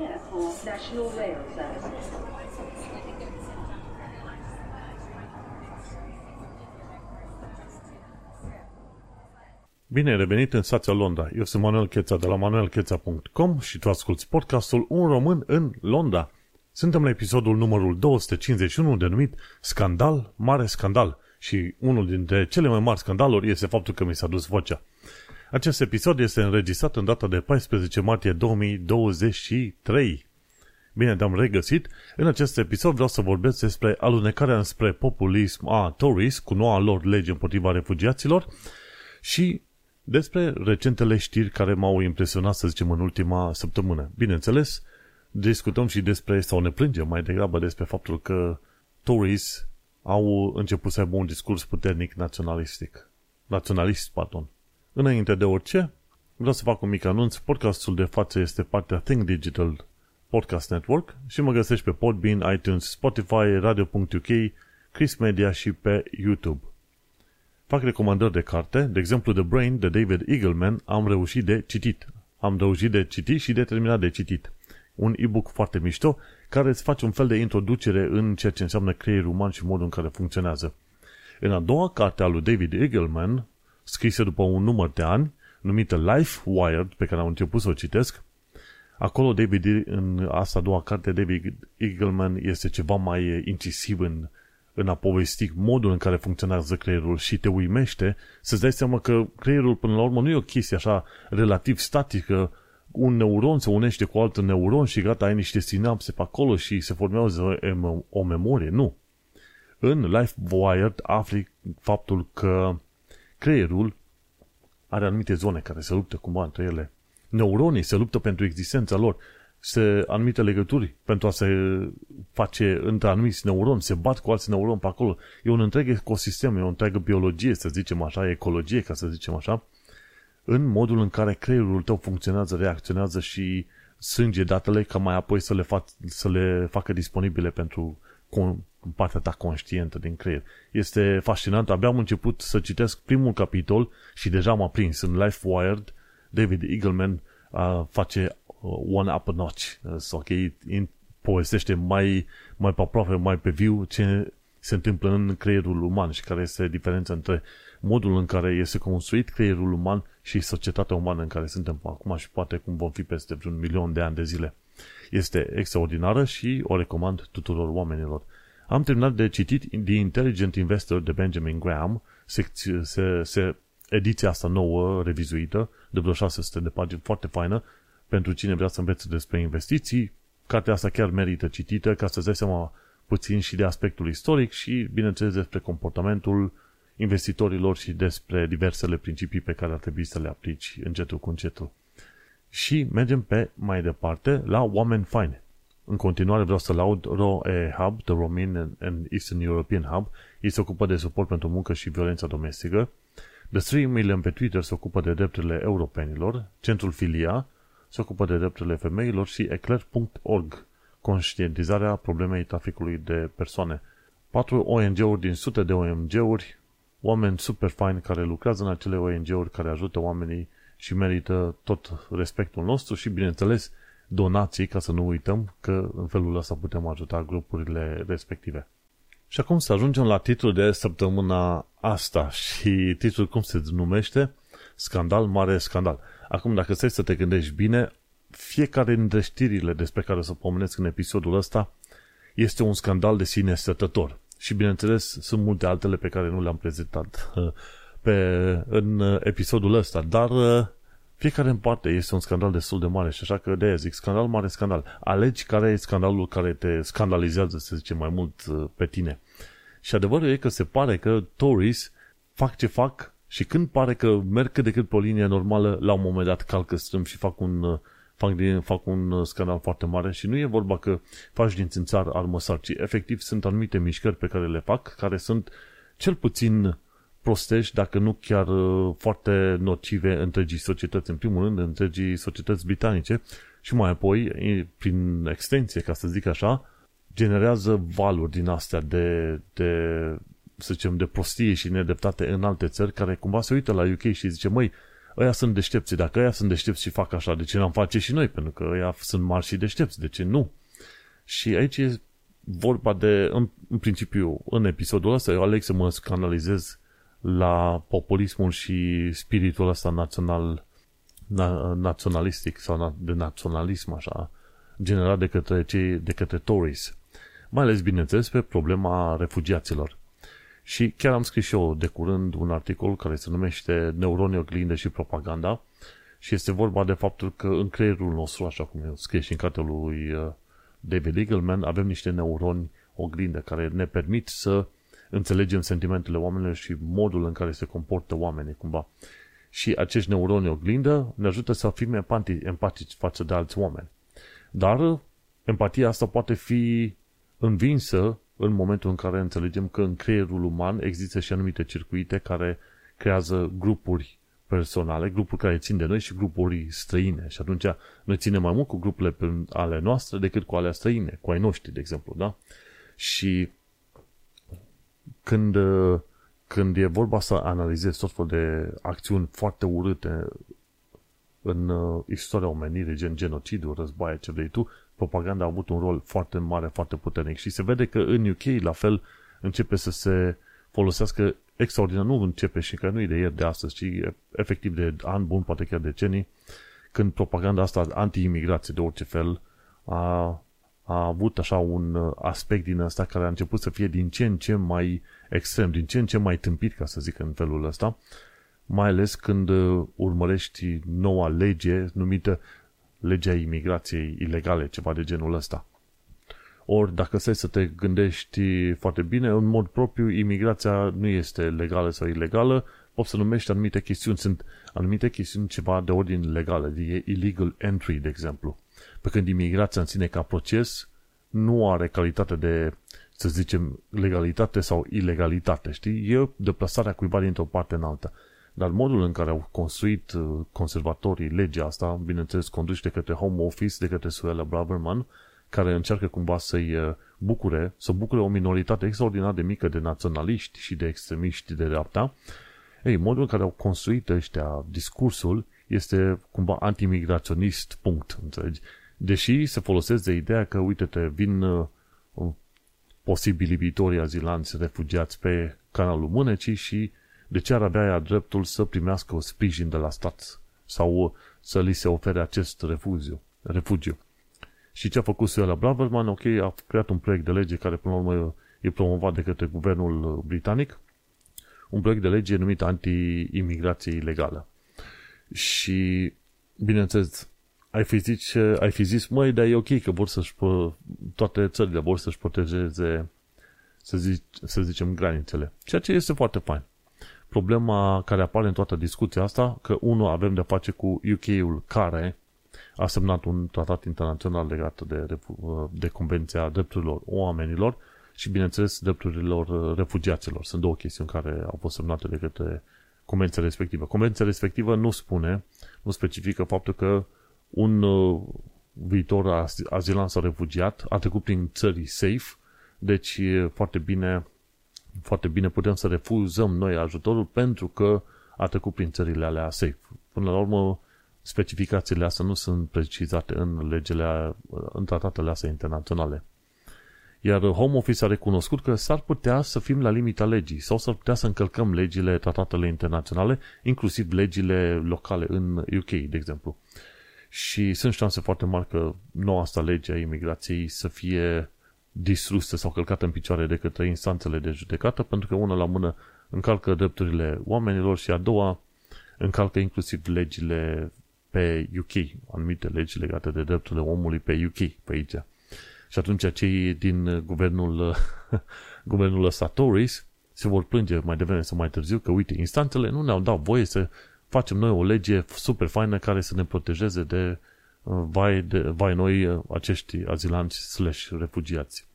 care for National Rail Service. Bine ai revenit în stația Londra. Eu sunt Manuel Cheța de la manuelcheța.com și tu asculti podcastul Un român în Londra. Suntem la episodul numărul 251 denumit Scandal, Mare Scandal și unul dintre cele mai mari scandaluri este faptul că mi s-a dus vocea. Acest episod este înregistrat în data de 14 martie 2023. Bine te-am regăsit. În acest episod vreau să vorbesc despre alunecarea înspre populism a Tories cu noua lor lege împotriva refugiaților și despre recentele știri care m-au impresionat, să zicem, în ultima săptămână. Bineînțeles, discutăm și despre, sau ne plângem mai degrabă despre faptul că Tories au început să aibă un discurs puternic naționalistic. Naționalist, pardon. Înainte de orice, vreau să fac un mic anunț. Podcastul de față este partea Think Digital Podcast Network și mă găsești pe Podbean, iTunes, Spotify, Radio.uk, Chris Media și pe YouTube. Fac recomandări de carte, de exemplu The Brain de David Eagleman am reușit de citit. Am reușit de citit și de terminat de citit. Un e-book foarte mișto care îți face un fel de introducere în ceea ce înseamnă creierul uman și modul în care funcționează. În a doua carte a lui David Eagleman, scrisă după un număr de ani, numită Life Wired, pe care am început să o citesc, acolo David, în asta a doua carte, David Eagleman este ceva mai incisiv în în a povesti modul în care funcționează creierul și te uimește să-ți dai seama că creierul până la urmă nu e o chestie așa relativ statică, un neuron se unește cu alt neuron și gata, ai niște sinapse pe acolo și se formează o memorie. Nu. În Life Wired afli faptul că creierul are anumite zone care se luptă cumva între ele. Neuronii se luptă pentru existența lor se anumite legături pentru a se face între anumiți neuroni, se bat cu alți neuroni pe acolo. E un întreg ecosistem, e o întreagă biologie, să zicem așa, ecologie, ca să zicem așa, în modul în care creierul tău funcționează, reacționează și sânge datele ca mai apoi să le, fac, să le facă disponibile pentru partea ta conștientă din creier. Este fascinant, abia am început să citesc primul capitol și deja m-a prins în Life Wired, David Eagleman uh, face one up a notch. Sau că okay, povestește mai, mai pe aproape, mai pe viu ce se întâmplă în creierul uman și care este diferența între modul în care este construit creierul uman și societatea umană în care suntem acum și poate cum vom fi peste vreun milion de ani de zile. Este extraordinară și o recomand tuturor oamenilor. Am terminat de citit The Intelligent Investor de Benjamin Graham, secție, se, se, ediția asta nouă, revizuită, de vreo 600 de pagini, foarte faină, pentru cine vrea să învețe despre investiții, cartea asta chiar merită citită ca să-ți dai seama puțin și de aspectul istoric și, bineînțeles, despre comportamentul investitorilor și despre diversele principii pe care ar trebui să le aplici încetul cu încetul. Și mergem pe mai departe la oameni faine. În continuare vreau să laud ROE Hub, The Romanian and Eastern European Hub. Ei se ocupă de suport pentru muncă și violența domestică. The 3 Million pe Twitter se ocupă de drepturile europenilor. Centrul Filia se ocupă de drepturile femeilor și eclair.org, conștientizarea problemei traficului de persoane. Patru ONG-uri din sute de ONG-uri, oameni super fine care lucrează în acele ONG-uri, care ajută oamenii și merită tot respectul nostru și, bineînțeles, donații, ca să nu uităm că în felul ăsta putem ajuta grupurile respective. Și acum să ajungem la titlul de săptămâna asta și titlul cum se numește? Scandal, mare scandal. Acum, dacă stai să te gândești bine, fiecare dintre știrile despre care o să pomenesc în episodul ăsta este un scandal de sine stătător. Și, bineînțeles, sunt multe altele pe care nu le-am prezentat uh, pe, în episodul ăsta, dar uh, fiecare în parte este un scandal destul de mare și așa că de zic scandal, mare scandal. Alegi care e scandalul care te scandalizează, să zicem, mai mult uh, pe tine. Și adevărul e că se pare că Tories fac ce fac și când pare că merg cât de cât pe o linie normală, la un moment dat calcă strâm și fac un, fac, din, fac un scandal foarte mare și nu e vorba că faci din țințar armăsar, ci efectiv sunt anumite mișcări pe care le fac, care sunt cel puțin prostești, dacă nu chiar uh, foarte nocive întregii societăți, în primul rând întregii societăți britanice și mai apoi, prin extensie, ca să zic așa, generează valuri din astea de, de să zicem, de prostie și nedreptate în alte țări care cumva se uită la UK și zice, măi, ăia sunt deștepți. Dacă ăia sunt deștepți și fac așa, de ce n-am face și noi? Pentru că ăia sunt mari și deștepți. De ce nu? Și aici e vorba de, în, în principiu, în episodul ăsta, eu aleg să mă canalizez la populismul și spiritul ăsta național, na, naționalistic sau de naționalism, așa, generat de către, cei, de către Tories. Mai ales, bineînțeles, pe problema refugiaților. Și chiar am scris și eu de curând un articol care se numește Neuroni, oglinde și propaganda și este vorba de faptul că în creierul nostru, așa cum eu scrie și în cartea lui uh, David Eagleman, avem niște neuroni oglinde care ne permit să înțelegem sentimentele oamenilor și modul în care se comportă oamenii cumva. Și acești neuroni oglindă ne ajută să fim empatici față de alți oameni. Dar empatia asta poate fi învinsă în momentul în care înțelegem că în creierul uman există și anumite circuite care creează grupuri personale, grupuri care țin de noi și grupuri străine. Și atunci noi ținem mai mult cu grupurile ale noastre decât cu ale străine, cu ai noștri, de exemplu, da? Și când, când e vorba să analizezi tot felul de acțiuni foarte urâte în uh, istoria omenirii, gen genocidul, războaie, ce vrei tu, propaganda a avut un rol foarte mare, foarte puternic. Și se vede că în UK, la fel, începe să se folosească extraordinar, nu începe și că nu e de ieri de astăzi, ci efectiv de an bun, poate chiar decenii, când propaganda asta anti-imigrație de orice fel a, a avut așa un uh, aspect din ăsta care a început să fie din ce în ce mai extrem, din ce în ce mai tâmpit, ca să zic în felul ăsta, mai ales când uh, urmărești noua lege numită legea imigrației ilegale, ceva de genul ăsta. Ori dacă stai să te gândești foarte bine, în mod propriu, imigrația nu este legală sau ilegală, poți să numești anumite chestiuni, sunt anumite chestiuni ceva de ordin legală, de illegal entry, de exemplu. Pe când imigrația în sine ca proces nu are calitate de, să zicem, legalitate sau ilegalitate, știi? E deplasarea cuiva dintr-o parte în alta. Dar modul în care au construit uh, conservatorii legea asta, bineînțeles conduși de către Home Office, de către Suella Braverman, care încearcă cumva să-i uh, bucure, să bucure o minoritate extraordinar de mică de naționaliști și de extremiști de dreapta, ei, modul în care au construit ăștia discursul este cumva antimigraționist, punct, înțelegi? Deși se folosesc de ideea că, uite-te, vin uh, posibilii viitorii azilanți refugiați pe canalul Mânecii și de ce ar avea ea dreptul să primească o sprijin de la stat sau să li se ofere acest refugiu? refugiu. Și ce a făcut Suela Braverman? Ok, a creat un proiect de lege care până la urmă e promovat de către guvernul britanic, un proiect de lege numit anti-imigrație ilegală. Și, bineînțeles, ai fi, zis, ai fi zis, măi, dar e ok că vor să-și, toate țările vor să-și protejeze, să, zic, să zicem, granițele. Ceea ce este foarte fain problema care apare în toată discuția asta, că unul avem de face cu UK-ul care a semnat un tratat internațional legat de, de Convenția Drepturilor Oamenilor și, bineînțeles, drepturilor refugiaților. Sunt două chestiuni care au fost semnate de către convenția respectivă. Convenția respectivă nu spune, nu specifică faptul că un uh, viitor azilant sau refugiat a trecut prin țări safe, deci e foarte bine foarte bine putem să refuzăm noi ajutorul pentru că a trecut prin țările alea safe. Până la urmă, specificațiile astea nu sunt precizate în legele, în tratatele astea internaționale. Iar Home Office a recunoscut că s-ar putea să fim la limita legii sau s-ar putea să încălcăm legile, tratatele internaționale, inclusiv legile locale în UK, de exemplu. Și sunt șanse foarte mari că noua asta lege a imigrației să fie distrusă sau călcată în picioare de către instanțele de judecată, pentru că una la mână încalcă drepturile oamenilor și a doua încalcă inclusiv legile pe UK, anumite legi legate de drepturile omului pe UK, pe aici. Și atunci cei din guvernul, guvernul ăsta Tories se vor plânge mai devreme sau mai târziu că, uite, instanțele nu ne-au dat voie să facem noi o lege super faină care să ne protejeze de vai, de, vai noi uh, acești azilanți slash refugiați.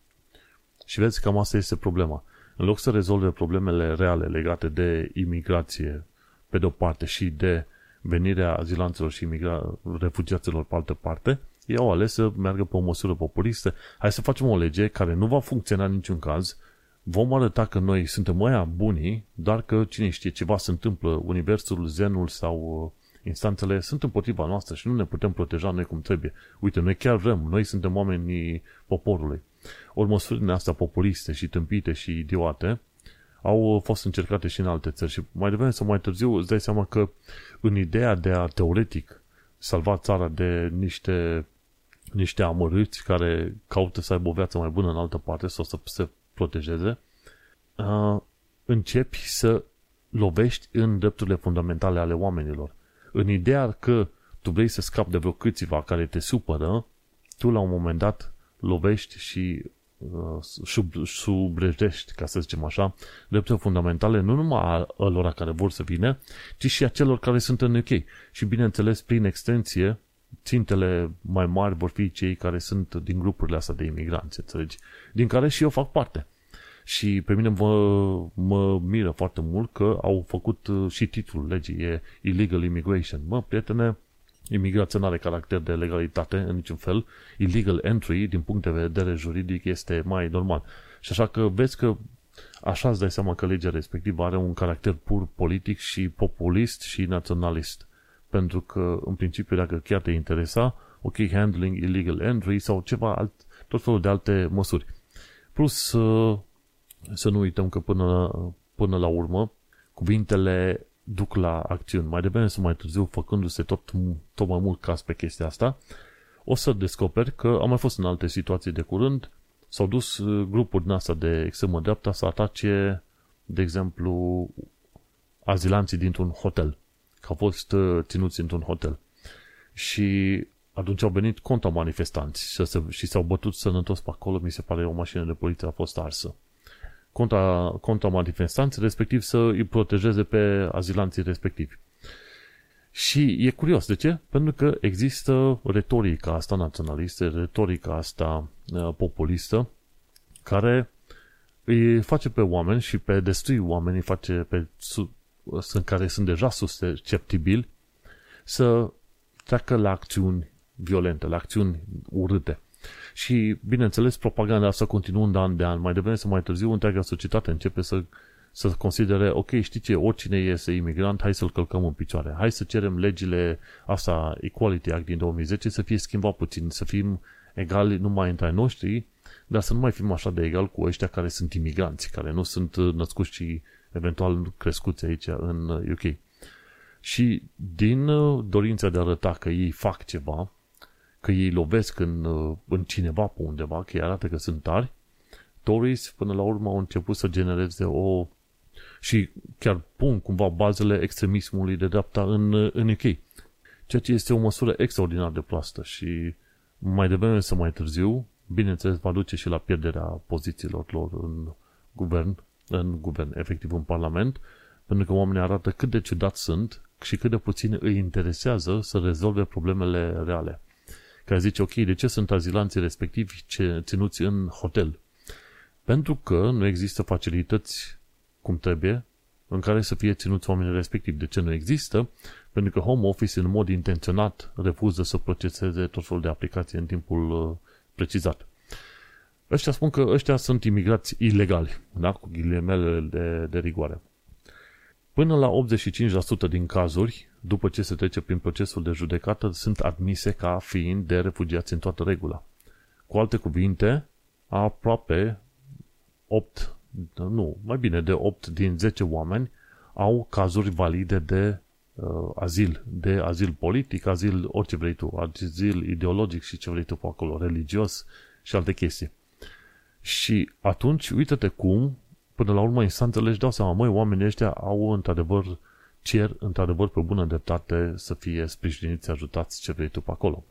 Și vezi, cam asta este problema. În loc să rezolve problemele reale legate de imigrație pe de-o parte și de venirea azilanților și imigra- refugiaților pe altă parte, ei au ales să meargă pe o măsură populistă. Hai să facem o lege care nu va funcționa în niciun caz, vom arăta că noi suntem mai bunii, dar că cine știe, ceva se întâmplă, universul, zenul sau uh, Instanțele sunt împotriva noastră și nu ne putem proteja noi cum trebuie. Uite, noi chiar vrem, noi suntem oamenii poporului. Ori măsurile astea populiste și tâmpite și idiote au fost încercate și în alte țări și mai devreme sau mai târziu îți dai seama că în ideea de a teoretic salva țara de niște, niște amărâți care caută să aibă o viață mai bună în altă parte sau să se protejeze, uh, începi să lovești în drepturile fundamentale ale oamenilor. În ideea că tu vrei să scapi de vreo câțiva care te supără, tu la un moment dat lovești și uh, sub, subrejești, ca să zicem așa, drepturile fundamentale nu numai a lor care vor să vină, ci și a celor care sunt în UK. Și bineînțeles, prin extensie, țintele mai mari vor fi cei care sunt din grupurile astea de imigranți, înțelegi? Din care și eu fac parte. Și pe mine mă, mă miră foarte mult că au făcut uh, și titlul legii, e Illegal Immigration. Mă, prietene, imigrația nu are caracter de legalitate în niciun fel. Illegal entry, din punct de vedere juridic, este mai normal. Și așa că vezi că așa îți dai seama că legea respectivă are un caracter pur politic și populist și naționalist. Pentru că, în principiu, dacă chiar te interesa, ok, handling illegal entry sau ceva alt, tot felul de alte măsuri. Plus, uh, să nu uităm că până, până la urmă, cuvintele duc la acțiuni. Mai devreme sau mai târziu, făcându-se tot, tot mai mult caz pe chestia asta, o să descoperi că am mai fost în alte situații de curând, s-au dus uh, grupuri din asta de extremă dreapta să atace, de exemplu, azilanții dintr-un hotel, că au fost uh, ținuți într-un hotel. Și atunci au venit contra manifestanți și, se, și s-au bătut sănătos pe acolo, mi se pare o mașină de poliție a fost arsă contra, contra manifestanți, respectiv să îi protejeze pe azilanții respectivi. Și e curios, de ce? Pentru că există retorica asta naționalistă, retorica asta uh, populistă, care îi face pe oameni și pe destui oamenii, face pe sunt, care sunt deja susceptibili să treacă la acțiuni violente, la acțiuni urâte. Și, bineînțeles, propaganda asta continuând an de an, mai devreme sau mai târziu, întreaga societate începe să, să considere, ok, știi ce, oricine iese imigrant, hai să-l călcăm în picioare. Hai să cerem legile asta, Equality Act din 2010, să fie schimbat puțin, să fim egali numai între noștri, dar să nu mai fim așa de egal cu ăștia care sunt imigranți, care nu sunt născuți și eventual crescuți aici în UK. Și din dorința de a arăta că ei fac ceva, că ei lovesc în, uh, în cineva pe undeva, că îi arată că sunt tari, Tories până la urmă au început să genereze o și chiar pun cumva bazele extremismului de dreapta în, uh, în UK. Ceea ce este o măsură extraordinar de proastă și mai devreme sau mai târziu, bineînțeles, va duce și la pierderea pozițiilor lor în guvern, în guvern, efectiv în parlament, pentru că oamenii arată cât de ciudat sunt și cât de puțin îi interesează să rezolve problemele reale care zice, ok, de ce sunt azilanții respectivi ce, ținuți în hotel? Pentru că nu există facilități cum trebuie în care să fie ținuți oamenii respectivi. De ce nu există? Pentru că Home Office în mod intenționat refuză să proceseze tot felul de aplicații în timpul uh, precizat. Ăștia spun că ăștia sunt imigrați ilegali, da? cu ghilimele de, de rigoare. Până la 85% din cazuri, după ce se trece prin procesul de judecată, sunt admise ca fiind de refugiați în toată regula. Cu alte cuvinte, aproape 8, nu, mai bine de 8 din 10 oameni au cazuri valide de uh, azil, de azil politic, azil orice vrei tu, azil ideologic și ce vrei tu pe acolo, religios și alte chestii. Și atunci, uite-te cum până la urmă instanțele își dau seama, măi, oamenii ăștia au într-adevăr, cer într-adevăr pe bună dreptate să fie sprijiniți, ajutați ce vrei tu pe acolo.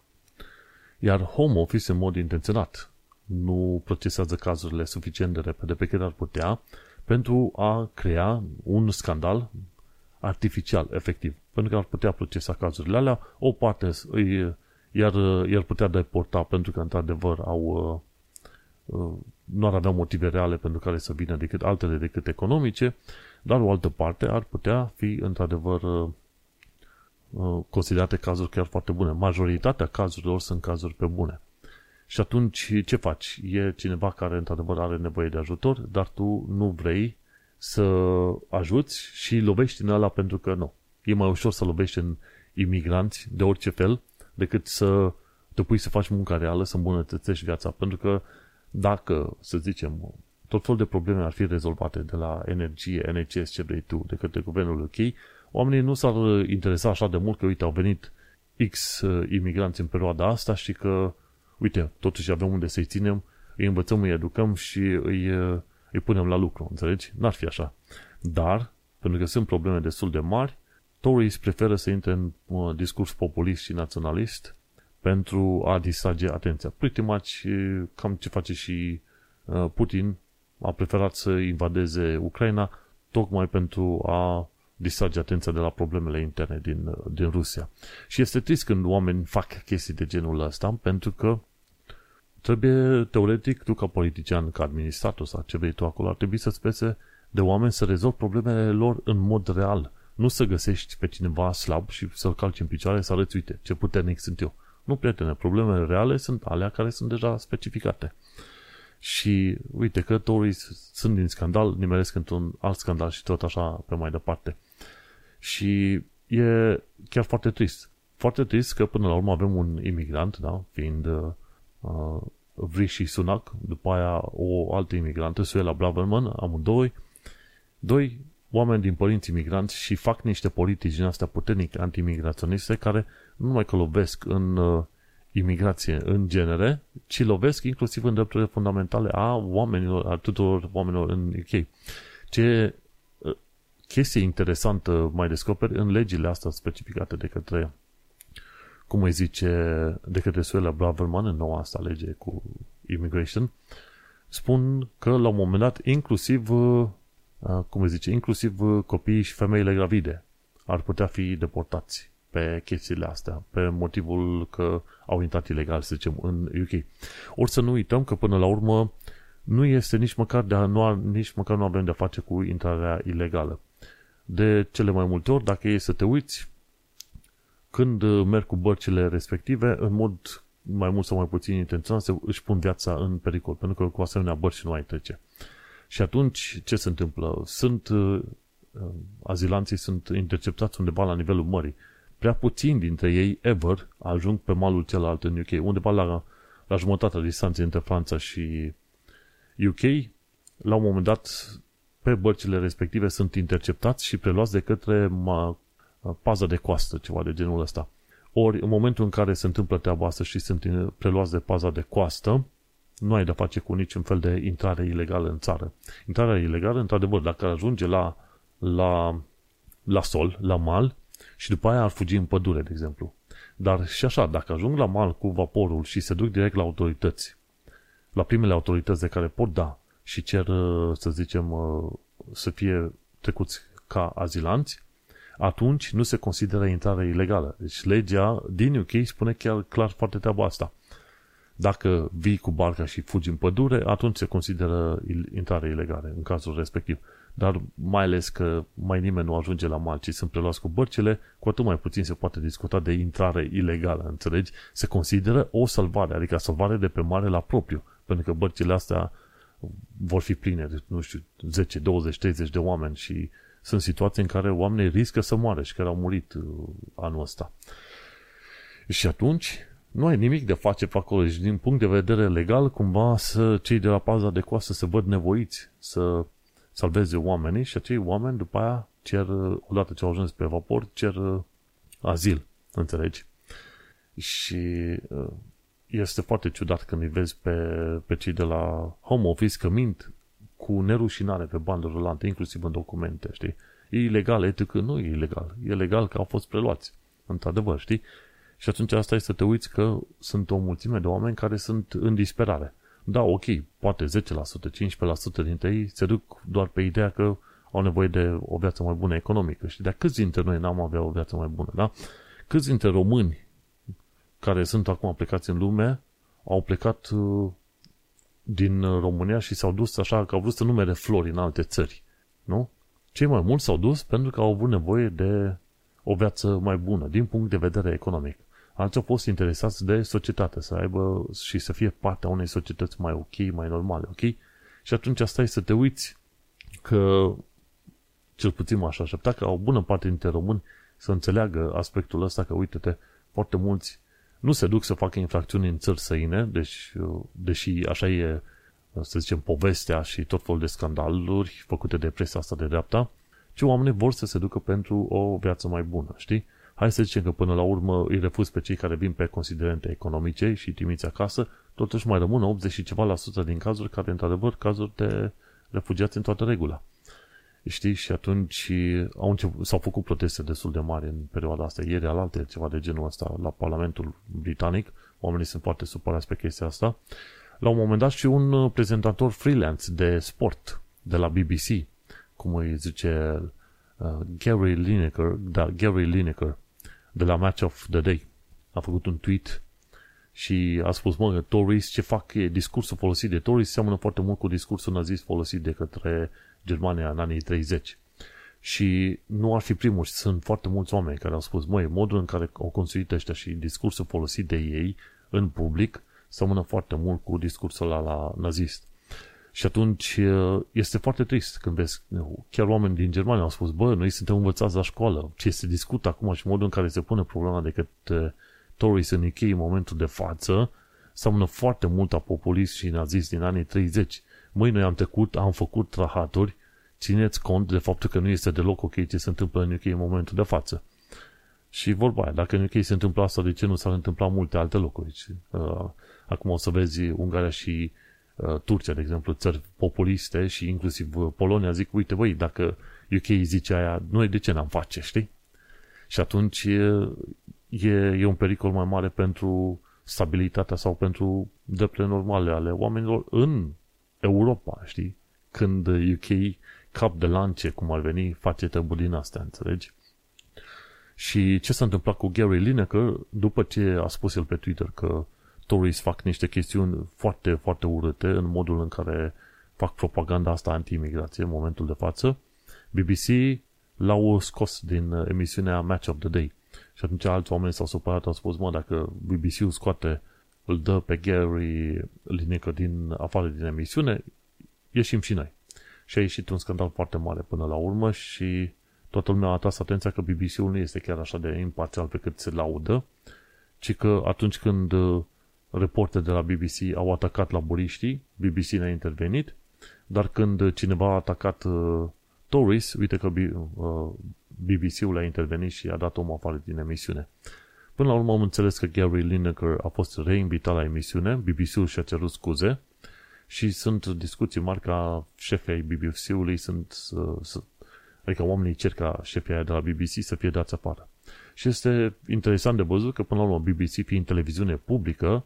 Iar Home Office, în mod intenționat, nu procesează cazurile suficient de repede pe care ar putea pentru a crea un scandal artificial, efectiv. Pentru că ar putea procesa cazurile alea, o parte îi, iar, iar putea deporta pentru că într-adevăr au uh, uh, nu ar avea motive reale pentru care să vină decât altele decât economice, dar o altă parte ar putea fi într-adevăr uh, uh, considerate cazuri chiar foarte bune. Majoritatea cazurilor sunt cazuri pe bune. Și atunci ce faci? E cineva care într-adevăr are nevoie de ajutor, dar tu nu vrei să ajuți și lovești în ăla pentru că nu. E mai ușor să lovești în imigranți de orice fel decât să te pui să faci munca reală, să îmbunătățești viața. Pentru că dacă, să zicem, tot felul de probleme ar fi rezolvate de la energie, NCS, ce vrei tu, de către guvernul UK, oamenii nu s-ar interesa așa de mult că, uite, au venit X uh, imigranți în perioada asta și că, uite, totuși avem unde să-i ținem, îi învățăm, îi educăm și îi, uh, îi punem la lucru, înțelegi? N-ar fi așa. Dar, pentru că sunt probleme destul de mari, Tories preferă să intre în uh, discurs populist și naționalist pentru a distrage atenția. Pretty much cam ce face și Putin a preferat să invadeze Ucraina tocmai pentru a distrage atenția de la problemele interne din, din Rusia. Și este trist când oameni fac chestii de genul ăsta, pentru că trebuie, teoretic, tu ca politician, ca administrator sau ce vrei tu acolo, ar trebui să-ți pese de oameni să rezolvi problemele lor în mod real. Nu să găsești pe cineva slab și să-l calci în picioare să arăți, uite, ce puternic sunt eu. Nu, prietene, problemele reale sunt alea care sunt deja specificate. Și uite că Tories sunt din scandal, nimeresc într-un alt scandal și tot așa pe mai departe. Și e chiar foarte trist. Foarte trist că până la urmă avem un imigrant, da, fiind uh, Vrishi Sunak, după aia o altă imigrantă, Suela Braverman, amândoi, doi oameni din părinți imigranți și fac niște politici din astea puternic antimigraționiste care nu mai călovesc în uh, imigrație în genere, ci lovesc inclusiv în drepturile fundamentale a oamenilor, a tuturor oamenilor în UK. Ce uh, chestie interesantă mai descoperi în legile astea specificate de către cum îi zice, de către Suela Braverman în noua asta lege cu immigration, spun că la un moment dat inclusiv uh, uh, cum îi zice, inclusiv copiii și femeile gravide ar putea fi deportați pe chestiile astea, pe motivul că au intrat ilegal, să zicem, în UK. Ori să nu uităm că până la urmă nu este nici măcar, de a, nu, nici măcar nu avem de-a face cu intrarea ilegală. De cele mai multe ori, dacă e să te uiți, când merg cu bărcile respective, în mod mai mult sau mai puțin intenționat, se, își pun viața în pericol, pentru că cu asemenea bărci nu ai trece. Și atunci, ce se întâmplă? Sunt, uh, azilanții sunt interceptați undeva la nivelul mării prea puțini dintre ei ever ajung pe malul celălalt în UK, undeva la, la jumătatea distanței între Franța și UK, la un moment dat, pe bărcile respective sunt interceptați și preluați de către ma, paza de coastă, ceva de genul ăsta. Ori, în momentul în care se întâmplă treaba asta și sunt preluați de paza de coastă, nu ai de face cu niciun fel de intrare ilegală în țară. Intrarea ilegală, într-adevăr, dacă ajunge la, la, la sol, la mal, și după aia ar fugi în pădure, de exemplu. Dar și așa, dacă ajung la mal cu vaporul și se duc direct la autorități, la primele autorități de care pot da și cer, uh, să zicem, uh, să fie trecuți ca azilanți, atunci nu se consideră intrare ilegală. Deci legea din UK spune chiar clar foarte treaba asta. Dacă vii cu barca și fugi în pădure, atunci se consideră intrare ilegală în cazul respectiv dar mai ales că mai nimeni nu ajunge la mal, ci sunt preluați cu bărcile, cu atât mai puțin se poate discuta de intrare ilegală, înțelegi? Se consideră o salvare, adică salvare de pe mare la propriu, pentru că bărcile astea vor fi pline de, nu știu, 10, 20, 30 de oameni și sunt situații în care oamenii riscă să moară și care au murit uh, anul ăsta. Și atunci, nu ai nimic de face pe acolo. Și din punct de vedere legal, cumva să cei de la paza de coastă să văd nevoiți să salveze oamenii și acei oameni după aia cer, odată ce au ajuns pe vapor, cer uh, azil, înțelegi? Și uh, este foarte ciudat când îi vezi pe, pe cei de la home office că mint cu nerușinare pe bandă rulante, inclusiv în documente, știi? E ilegal, etic, nu e ilegal. E legal că au fost preluați. Într-adevăr, știi? Și atunci asta este să te uiți că sunt o mulțime de oameni care sunt în disperare. Da, ok, poate 10%, 15% dintre ei se duc doar pe ideea că au nevoie de o viață mai bună economică. Și de câți dintre noi n-am avea o viață mai bună, da? Câți dintre români care sunt acum plecați în lume au plecat uh, din România și s-au dus așa că au vrut să numere flori în alte țări, nu? Cei mai mulți s-au dus pentru că au avut nevoie de o viață mai bună, din punct de vedere economic alții au fost interesați de societate, să aibă și să fie partea unei societăți mai ok, mai normale, ok? Și atunci asta e să te uiți că, cel puțin m-aș aștepta, că o bună parte dintre români să înțeleagă aspectul ăsta că, uite-te, foarte mulți nu se duc să facă infracțiuni în țări săine, deci, deși așa e, să zicem, povestea și tot felul de scandaluri făcute de presa asta de dreapta, ci oamenii vor să se ducă pentru o viață mai bună, știi? Hai să zicem că până la urmă îi refuz pe cei care vin pe considerente economice și trimiți acasă, totuși mai rămână 80 și ceva la sută din cazuri care, într-adevăr, cazuri de refugiați în toată regula. Știi? Și atunci au început, s-au făcut proteste destul de mari în perioada asta. Ieri alte ceva de genul ăsta la Parlamentul Britanic. Oamenii sunt foarte supărați pe chestia asta. La un moment dat și un prezentator freelance de sport de la BBC, cum îi zice uh, Gary Lineker, da, Gary Lineker, de la Match of the Day. A făcut un tweet și a spus, mă, Tories, ce fac e discursul folosit de Tories seamănă foarte mult cu discursul nazist folosit de către Germania în anii 30. Și nu ar fi primul, sunt foarte mulți oameni care au spus, măi, modul în care au construit ăștia și discursul folosit de ei în public seamănă foarte mult cu discursul ăla la nazist. Și atunci este foarte trist când vezi, chiar oameni din Germania au spus, bă, noi suntem învățați la școală, ce se discută acum și modul în care se pune problema de către Tories în UK în momentul de față, seamănă foarte mult a populist și nazist din anii 30. Măi, noi am trecut, am făcut trahaturi, țineți cont de faptul că nu este deloc ok ce se întâmplă în UK în momentul de față. Și vorba aia, dacă în UK se întâmplă asta, de ce nu s-ar întâmpla multe alte locuri? Uh, acum o să vezi Ungaria și uh, Turcia, de exemplu, țări populiste și inclusiv uh, Polonia zic, uite băi, dacă UK zice aia, noi de ce n-am face, știi? Și atunci e, e, e un pericol mai mare pentru stabilitatea sau pentru drepturile normale ale oamenilor în Europa, știi? Când UK cap de lance, cum ar veni, face treburi din astea, înțelegi? Și ce s-a întâmplat cu Gary Lineker, după ce a spus el pe Twitter că Tories fac niște chestiuni foarte, foarte urâte în modul în care fac propaganda asta anti-imigrație în momentul de față, BBC l-au scos din emisiunea Match of the Day. Și atunci alți oameni s-au supărat, au spus, mă, dacă BBC-ul scoate, îl dă pe Gary Lineker din afară din emisiune, ieșim și noi. Și a ieșit un scandal foarte mare până la urmă și toată lumea a atras atenția că BBC-ul nu este chiar așa de imparțial pe cât se laudă, ci că atunci când uh, reporte de la BBC au atacat laburiștii, BBC ne-a intervenit, dar când cineva a atacat uh, Tories, uite că uh, BBC-ul a intervenit și a dat omul afară din emisiune. Până la urmă am înțeles că Gary Lineker a fost reinvitat la emisiune, BBC-ul și-a cerut scuze și sunt discuții mari ca șefii ai BBC-ului sunt, uh, adică oamenii cer ca șefii de la BBC să fie dați afară. Și este interesant de văzut că până la urmă BBC fiind televiziune publică,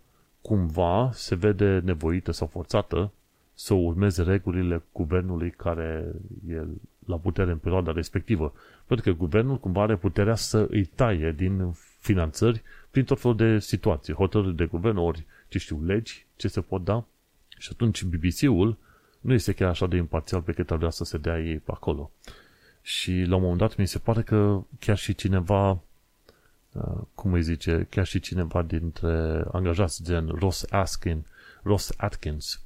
cumva se vede nevoită sau forțată să urmeze regulile guvernului care e la putere în perioada respectivă. Pentru că guvernul cumva are puterea să îi taie din finanțări prin tot felul de situații, hotărâri de guvern, ori, ce știu, legi, ce se pot da. Și atunci BBC-ul nu este chiar așa de imparțial pe cât ar vrea să se dea ei pe acolo. Și la un moment dat mi se pare că chiar și cineva, uh, cum îi zice, chiar și cineva dintre angajați, gen Ross Askin, Ross Atkins,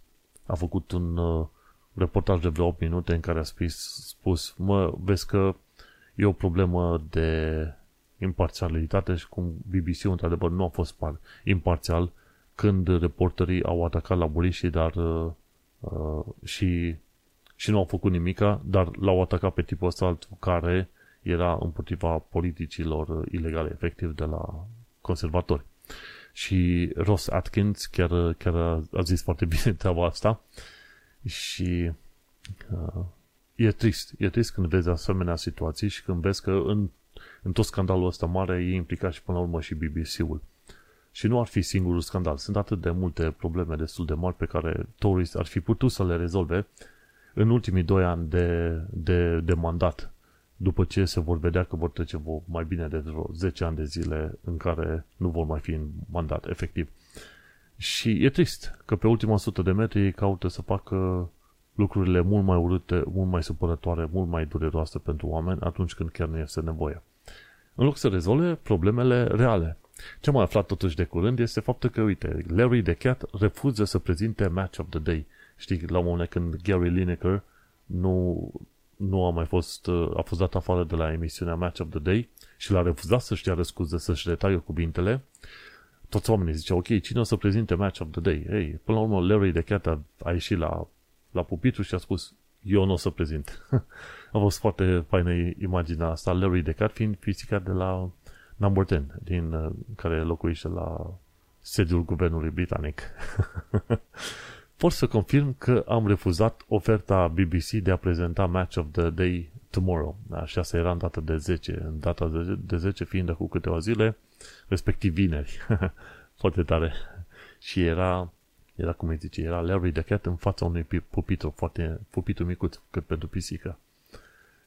a făcut un uh, reportaj de vreo 8 minute în care a spus, spus mă, vezi că e o problemă de imparțialitate și cum BBC-ul într-adevăr nu a fost par imparțial când reporterii au atacat laburiștii, dar uh, uh, și, și nu au făcut nimica, dar l-au atacat pe tipul ăsta care era împotriva politicilor ilegale, efectiv, de la conservatori. Și Ross Atkins chiar, chiar a zis foarte bine treaba asta și uh, e trist. E trist când vezi asemenea situații și când vezi că în, în tot scandalul ăsta mare e implicat și până la urmă și BBC-ul. Și nu ar fi singurul scandal. Sunt atât de multe probleme destul de mari pe care Tories ar fi putut să le rezolve în ultimii doi ani de, de, de mandat, după ce se vor vedea că vor trece mai bine de vreo 10 ani de zile în care nu vor mai fi în mandat, efectiv. Și e trist că pe ultima sută de metri ei caută să facă lucrurile mult mai urâte, mult mai supărătoare, mult mai dureroase pentru oameni atunci când chiar nu este nevoie. În loc să rezolve problemele reale. Ce am aflat totuși de curând este faptul că, uite, Larry the Cat refuză să prezinte Match of the Day. Știi, la un moment când Gary Lineker nu, nu a mai fost, a fost dat afară de la emisiunea Match of the Day și l-a refuzat să-și dea scuze, să-și retaie cuvintele, toți oamenii ziceau, ok, cine o să prezinte match of the day? Ei, până la urmă, Larry de Cat a, a ieșit la, la pupitru și a spus, eu nu o să prezint. a fost foarte faină imaginea asta, Larry de Cat fiind fizica de la Number 10, din, uh, care locuiește la sediul guvernului britanic. Pot să confirm că am refuzat oferta BBC de a prezenta Match of the Day tomorrow. Așa se era în data de 10. În data de 10 fiind de cu câteva zile, respectiv vineri. foarte tare. Și era, era cum îi zice, era Larry the Cat în fața unui pupitru, foarte, pupitru micuț, cât pentru pisică.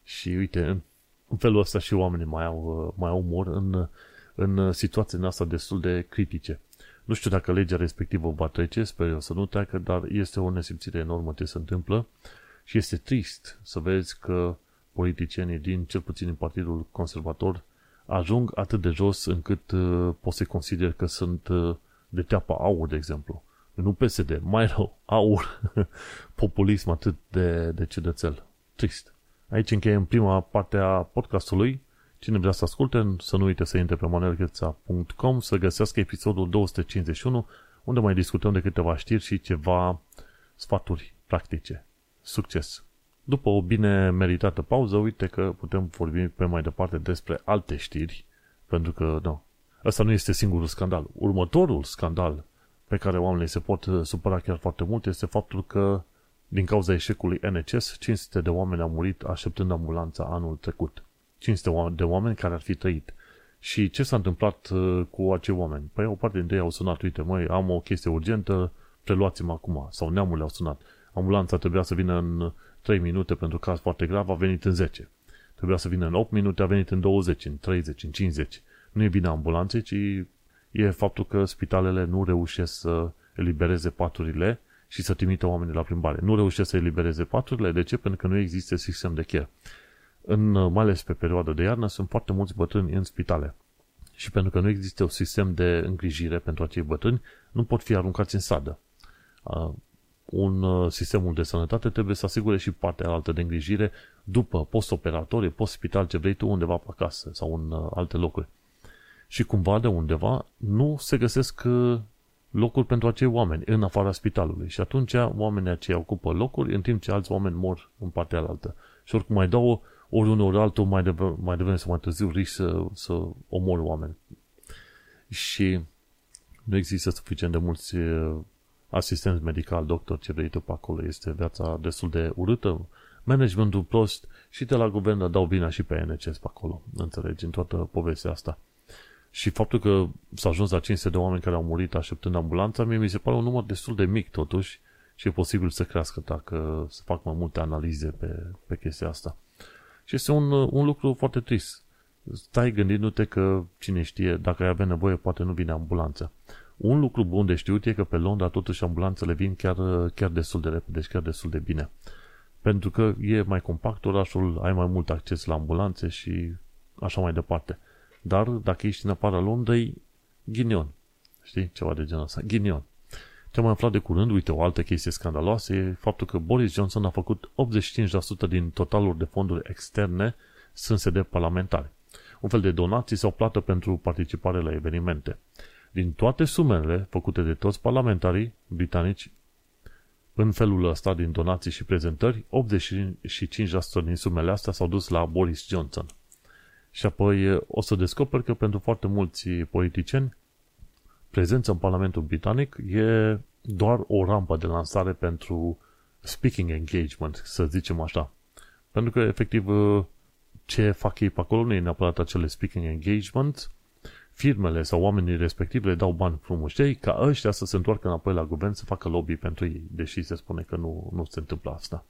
Și uite, în, în felul ăsta și oamenii mai au, mai au umor în, în situații asta destul de critice. Nu știu dacă legea respectivă va trece, sper eu să nu treacă, dar este o nesimțire enormă ce se întâmplă și este trist să vezi că politicienii din, cel puțin din Partidul Conservator, ajung atât de jos încât uh, poți să consider că sunt uh, de teapa aur, de exemplu. Nu PSD, mai rău, aur. Populism atât de, de cedățel. Trist. Aici încheiem prima parte a podcastului. Cine vrea să asculte, să nu uite să intre pe manuelcheța.com să găsească episodul 251, unde mai discutăm de câteva știri și ceva sfaturi practice. Succes! După o bine meritată pauză, uite că putem vorbi pe mai departe despre alte știri, pentru că, nu, ăsta nu este singurul scandal. Următorul scandal pe care oamenii se pot uh, supăra chiar foarte mult este faptul că, din cauza eșecului NHS, 500 de oameni au murit așteptând ambulanța anul trecut. 500 de oameni care ar fi trăit. Și ce s-a întâmplat uh, cu acei oameni? Păi o parte dintre ei au sunat, uite, măi, am o chestie urgentă, preluați-mă acum. Sau neamul le-au sunat. Ambulanța trebuia să vină în 3 minute pentru caz foarte grav, a venit în 10. Trebuia să vină în 8 minute, a venit în 20, în 30, în 50. Nu e bine ambulanțe, ci e faptul că spitalele nu reușesc să elibereze paturile și să trimită oamenii la plimbare. Nu reușesc să elibereze paturile. De ce? Pentru că nu există sistem de care. În, mai ales pe perioada de iarnă, sunt foarte mulți bătrâni în spitale. Și pentru că nu există un sistem de îngrijire pentru acei bătrâni, nu pot fi aruncați în sadă un uh, sistemul de sănătate trebuie să asigure și partea altă de îngrijire după post-operatorie, post-spital, ce vrei tu, undeva pe acasă sau în uh, alte locuri. Și cumva de undeva nu se găsesc uh, locuri pentru acei oameni în afara spitalului. Și atunci oamenii aceia ocupă locuri în timp ce alți oameni mor în partea altă. Și oricum mai dau ori unul ori altul mai, devreme, mai devreme sau mai târziu risc să, să omori oameni. Și nu există suficient de mulți asistent medical, doctor, ce vrei tu pe acolo, este viața destul de urâtă, managementul prost și de la guvern dau bine și pe NCS pe acolo, înțelegi, în toată povestea asta. Și faptul că s-a ajuns la 500 de oameni care au murit așteptând ambulanța, mie mi se pare un număr destul de mic totuși și e posibil să crească dacă se fac mai multe analize pe, pe chestia asta. Și este un, un lucru foarte trist. Stai gândindu-te că, cine știe, dacă ai avea nevoie, poate nu vine ambulanța. Un lucru bun de știut e că pe Londra totuși ambulanțele vin chiar, chiar destul de repede și chiar destul de bine. Pentru că e mai compact orașul, ai mai mult acces la ambulanțe și așa mai departe. Dar dacă ești în afara Londrei, ghinion. Știi? Ceva de genul ăsta. Ghinion. Ce am mai aflat de curând, uite, o altă chestie scandaloasă e faptul că Boris Johnson a făcut 85% din totalul de fonduri externe sunt sede parlamentare. Un fel de donații sau plată pentru participare la evenimente. Din toate sumele făcute de toți parlamentarii britanici, în felul ăsta, din donații și prezentări, 85% din sumele astea s-au dus la Boris Johnson. Și apoi o să descoper că pentru foarte mulți politicieni, prezența în Parlamentul Britanic e doar o rampă de lansare pentru speaking engagement, să zicem așa. Pentru că, efectiv, ce fac ei pe acolo nu e neapărat acele speaking engagement, firmele sau oamenii respectivi le dau bani frumușei ca ăștia să se întoarcă înapoi la guvern să facă lobby pentru ei, deși se spune că nu, nu se întâmplă asta.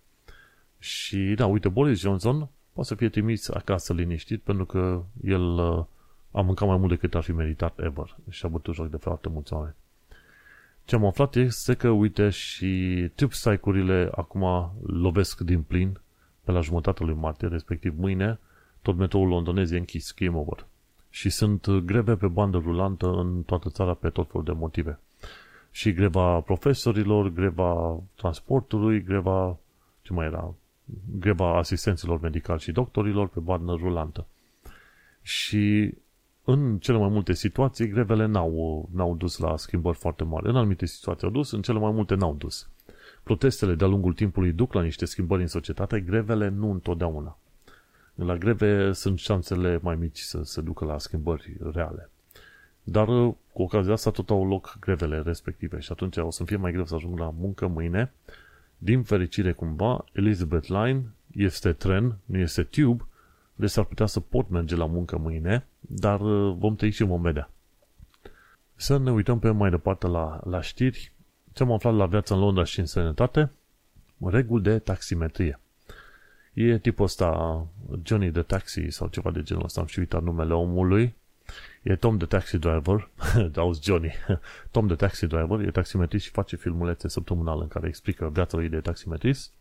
Și da, uite, Boris Johnson poate să fie trimis acasă liniștit pentru că el uh, a mâncat mai mult decât ar fi meritat ever și a bătut joc de foarte mulți oameni. Ce am aflat este că, uite, și tube acum lovesc din plin pe la jumătatea lui martie, respectiv mâine, tot metroul londonez e închis, game over și sunt greve pe bandă rulantă în toată țara pe tot felul de motive. Și greva profesorilor, greva transportului, greva, ce mai era, greva asistenților medicali și doctorilor pe bandă rulantă. și în cele mai multe situații, grevele n-au, n-au dus la schimbări foarte mari. În anumite situații au dus, în cele mai multe n-au dus. Protestele de-a lungul timpului duc la niște schimbări în societate, grevele nu întotdeauna. La greve sunt șansele mai mici să se ducă la schimbări reale. Dar cu ocazia asta tot au loc grevele respective și atunci o să fie mai greu să ajung la muncă mâine. Din fericire cumva, Elizabeth Line este tren, nu este tube, deci s-ar putea să pot merge la muncă mâine, dar uh, vom trăi și vom vedea. Să ne uităm pe mai departe la, la știri. Ce am aflat la viața în Londra și în sănătate? Reguli de taximetrie. E tipul ăsta Johnny the Taxi sau ceva de genul ăsta, am și uitat numele omului. E Tom the Taxi Driver, auzi Johnny, Tom the Taxi Driver, e taximetrist și face filmulețe săptămânal în care explică viața lui de taximetrist.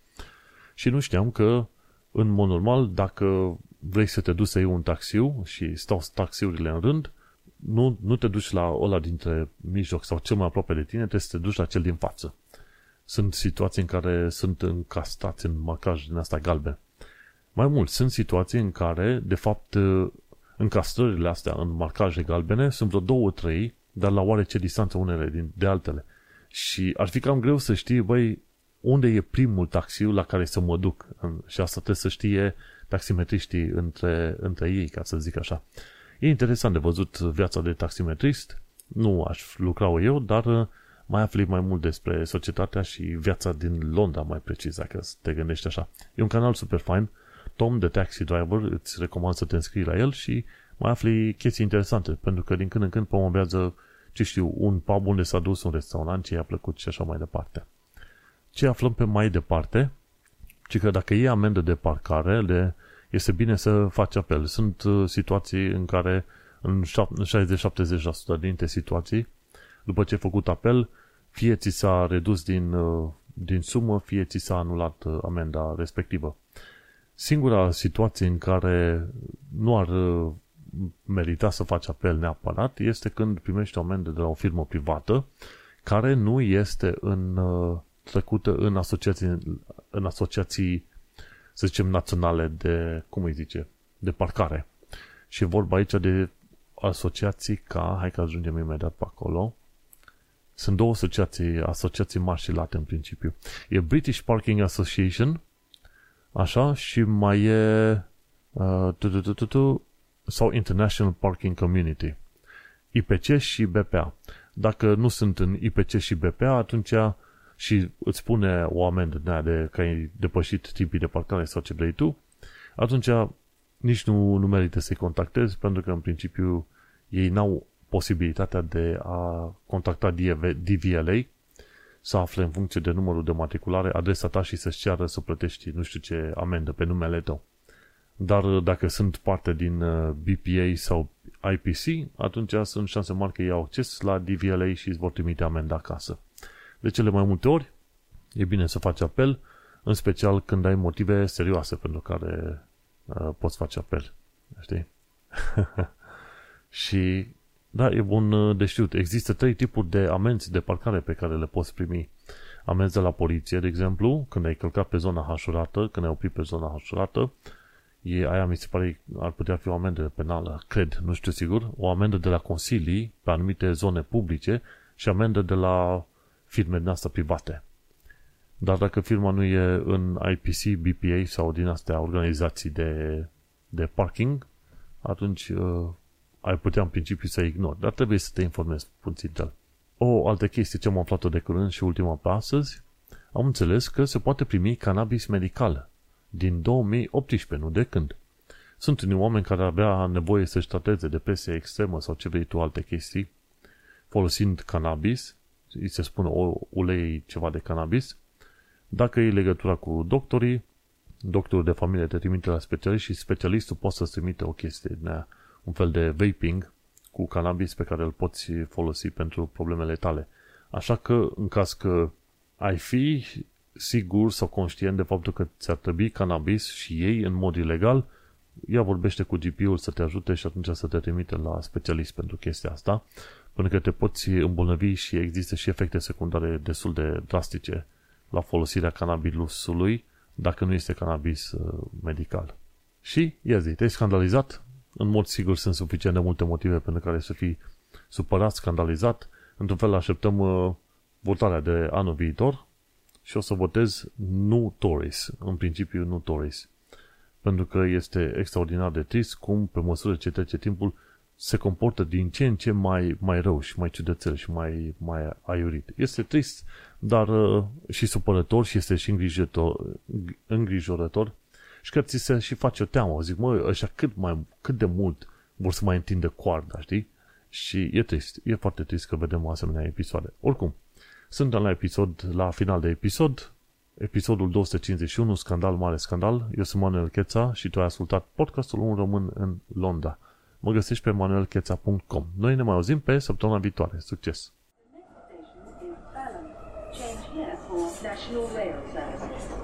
Și nu știam că, în mod normal, dacă vrei să te duci să iei un taxiu și stau taxiurile în rând, nu, nu te duci la ăla dintre mijloc sau cel mai aproape de tine, trebuie să te duci la cel din față. Sunt situații în care sunt încastați în marcaj din asta galben. Mai mult, sunt situații în care, de fapt, încastrările astea în marcaje galbene sunt vreo două, trei, dar la oarece distanță unele din, de altele. Și ar fi cam greu să știi, băi, unde e primul taxiu la care să mă duc. Și asta trebuie să știe taximetriștii între, între ei, ca să zic așa. E interesant de văzut viața de taximetrist. Nu aș lucra eu, dar uh, mai afli mai mult despre societatea și viața din Londra, mai precis, dacă te gândești așa. E un canal super fain. Tom, de Taxi Driver, îți recomand să te înscrii la el și mai afli chestii interesante, pentru că din când în când promovează, ce știu, un pub unde s-a dus, un restaurant, ce i-a plăcut și așa mai departe. Ce aflăm pe mai departe, ci că dacă e amendă de parcare, de, este bine să faci apel. Sunt uh, situații în care în 60-70% dintre situații, după ce ai făcut apel, fie ți s-a redus din, uh, din sumă, fie ți s-a anulat uh, amenda respectivă. Singura situație în care nu ar merita să faci apel neapărat este când primești o amendă de la o firmă privată care nu este în, trecută în asociații, în asociații să zicem, naționale de, cum îi zice, de parcare. Și vorba aici de asociații ca, hai că ajungem imediat pe acolo, sunt două asociații, asociații mari și late în principiu. E British Parking Association, așa, și mai e uh, tu, tu, tu, tu, tu, sau International Parking Community. IPC și BPA. Dacă nu sunt în IPC și BPA, atunci și îți spune o amendă de, de că ai depășit timpii de parcare sau ce vrei tu, atunci nici nu, nu merită să-i contactezi, pentru că în principiu ei n-au posibilitatea de a contacta DVLA să afle în funcție de numărul de matriculare adresa ta și să-ți ceară să plătești nu știu ce amendă pe numele tău. Dar dacă sunt parte din uh, BPA sau IPC, atunci sunt șanse mari că ei au acces la DVLA și îți vor trimite amenda acasă. De cele mai multe ori, e bine să faci apel, în special când ai motive serioase pentru care uh, poți face apel. Știi? și, da, e bun uh, de știut. Există trei tipuri de amenzi de parcare pe care le poți primi. Amenzi de la poliție, de exemplu, când ai călcat pe zona hașurată, când ai oprit pe zona hașurată, e, aia mi se pare ar putea fi o amendă penală, cred, nu știu sigur, o amendă de la consilii pe anumite zone publice și amendă de la firme din asta private. Dar dacă firma nu e în IPC, BPA sau din astea organizații de, de parking, atunci uh, ai putea în principiu să ignori. Dar trebuie să te informezi puțin de el. O altă chestie ce am aflat-o de curând și ultima pe astăzi, am înțeles că se poate primi cannabis medical din 2018, nu de când. Sunt unii oameni care avea nevoie să-și trateze depresie extremă sau ce vrei tu alte chestii, folosind cannabis îi se spune o ulei ceva de cannabis, dacă e legătura cu doctorii, doctorul de familie te trimite la specialist și specialistul poate să-ți trimite o chestie, un fel de vaping cu cannabis pe care îl poți folosi pentru problemele tale. Așa că, în caz că ai fi sigur sau conștient de faptul că ți-ar trebui cannabis și ei în mod ilegal, ea vorbește cu GP-ul să te ajute și atunci să te trimite la specialist pentru chestia asta pentru că te poți îmbolnăvi și există și efecte secundare destul de drastice la folosirea cannabisului dacă nu este cannabis uh, medical. Și, ia zi, te-ai scandalizat? în mod sigur sunt suficient de multe motive pentru care să fii supărat, scandalizat. Într-un fel așteptăm uh, votarea de anul viitor și o să votez nu Tories, în principiu nu Tories. Pentru că este extraordinar de trist cum, pe măsură ce trece timpul, se comportă din ce în ce mai, mai rău și mai ciudățel și mai, mai aiurit. Este trist, dar uh, și supărător și este și îngrijorător, îngrijorător și că ți se și face o teamă. Zic, mă, ăștia cât, mai, cât de mult vor să mai întindă coarda, știi? Și e trist, e foarte trist că vedem asemenea episoade. Oricum, suntem la episod, la final de episod, episodul 251, Scandal Mare Scandal. Eu sunt Manuel Cheța și tu ai ascultat podcastul Un Român în Londra. Mă găsești pe manuelcheța.com. Noi ne mai auzim pe săptămâna viitoare. Succes! Station is Balham. Change here for National Rail Service.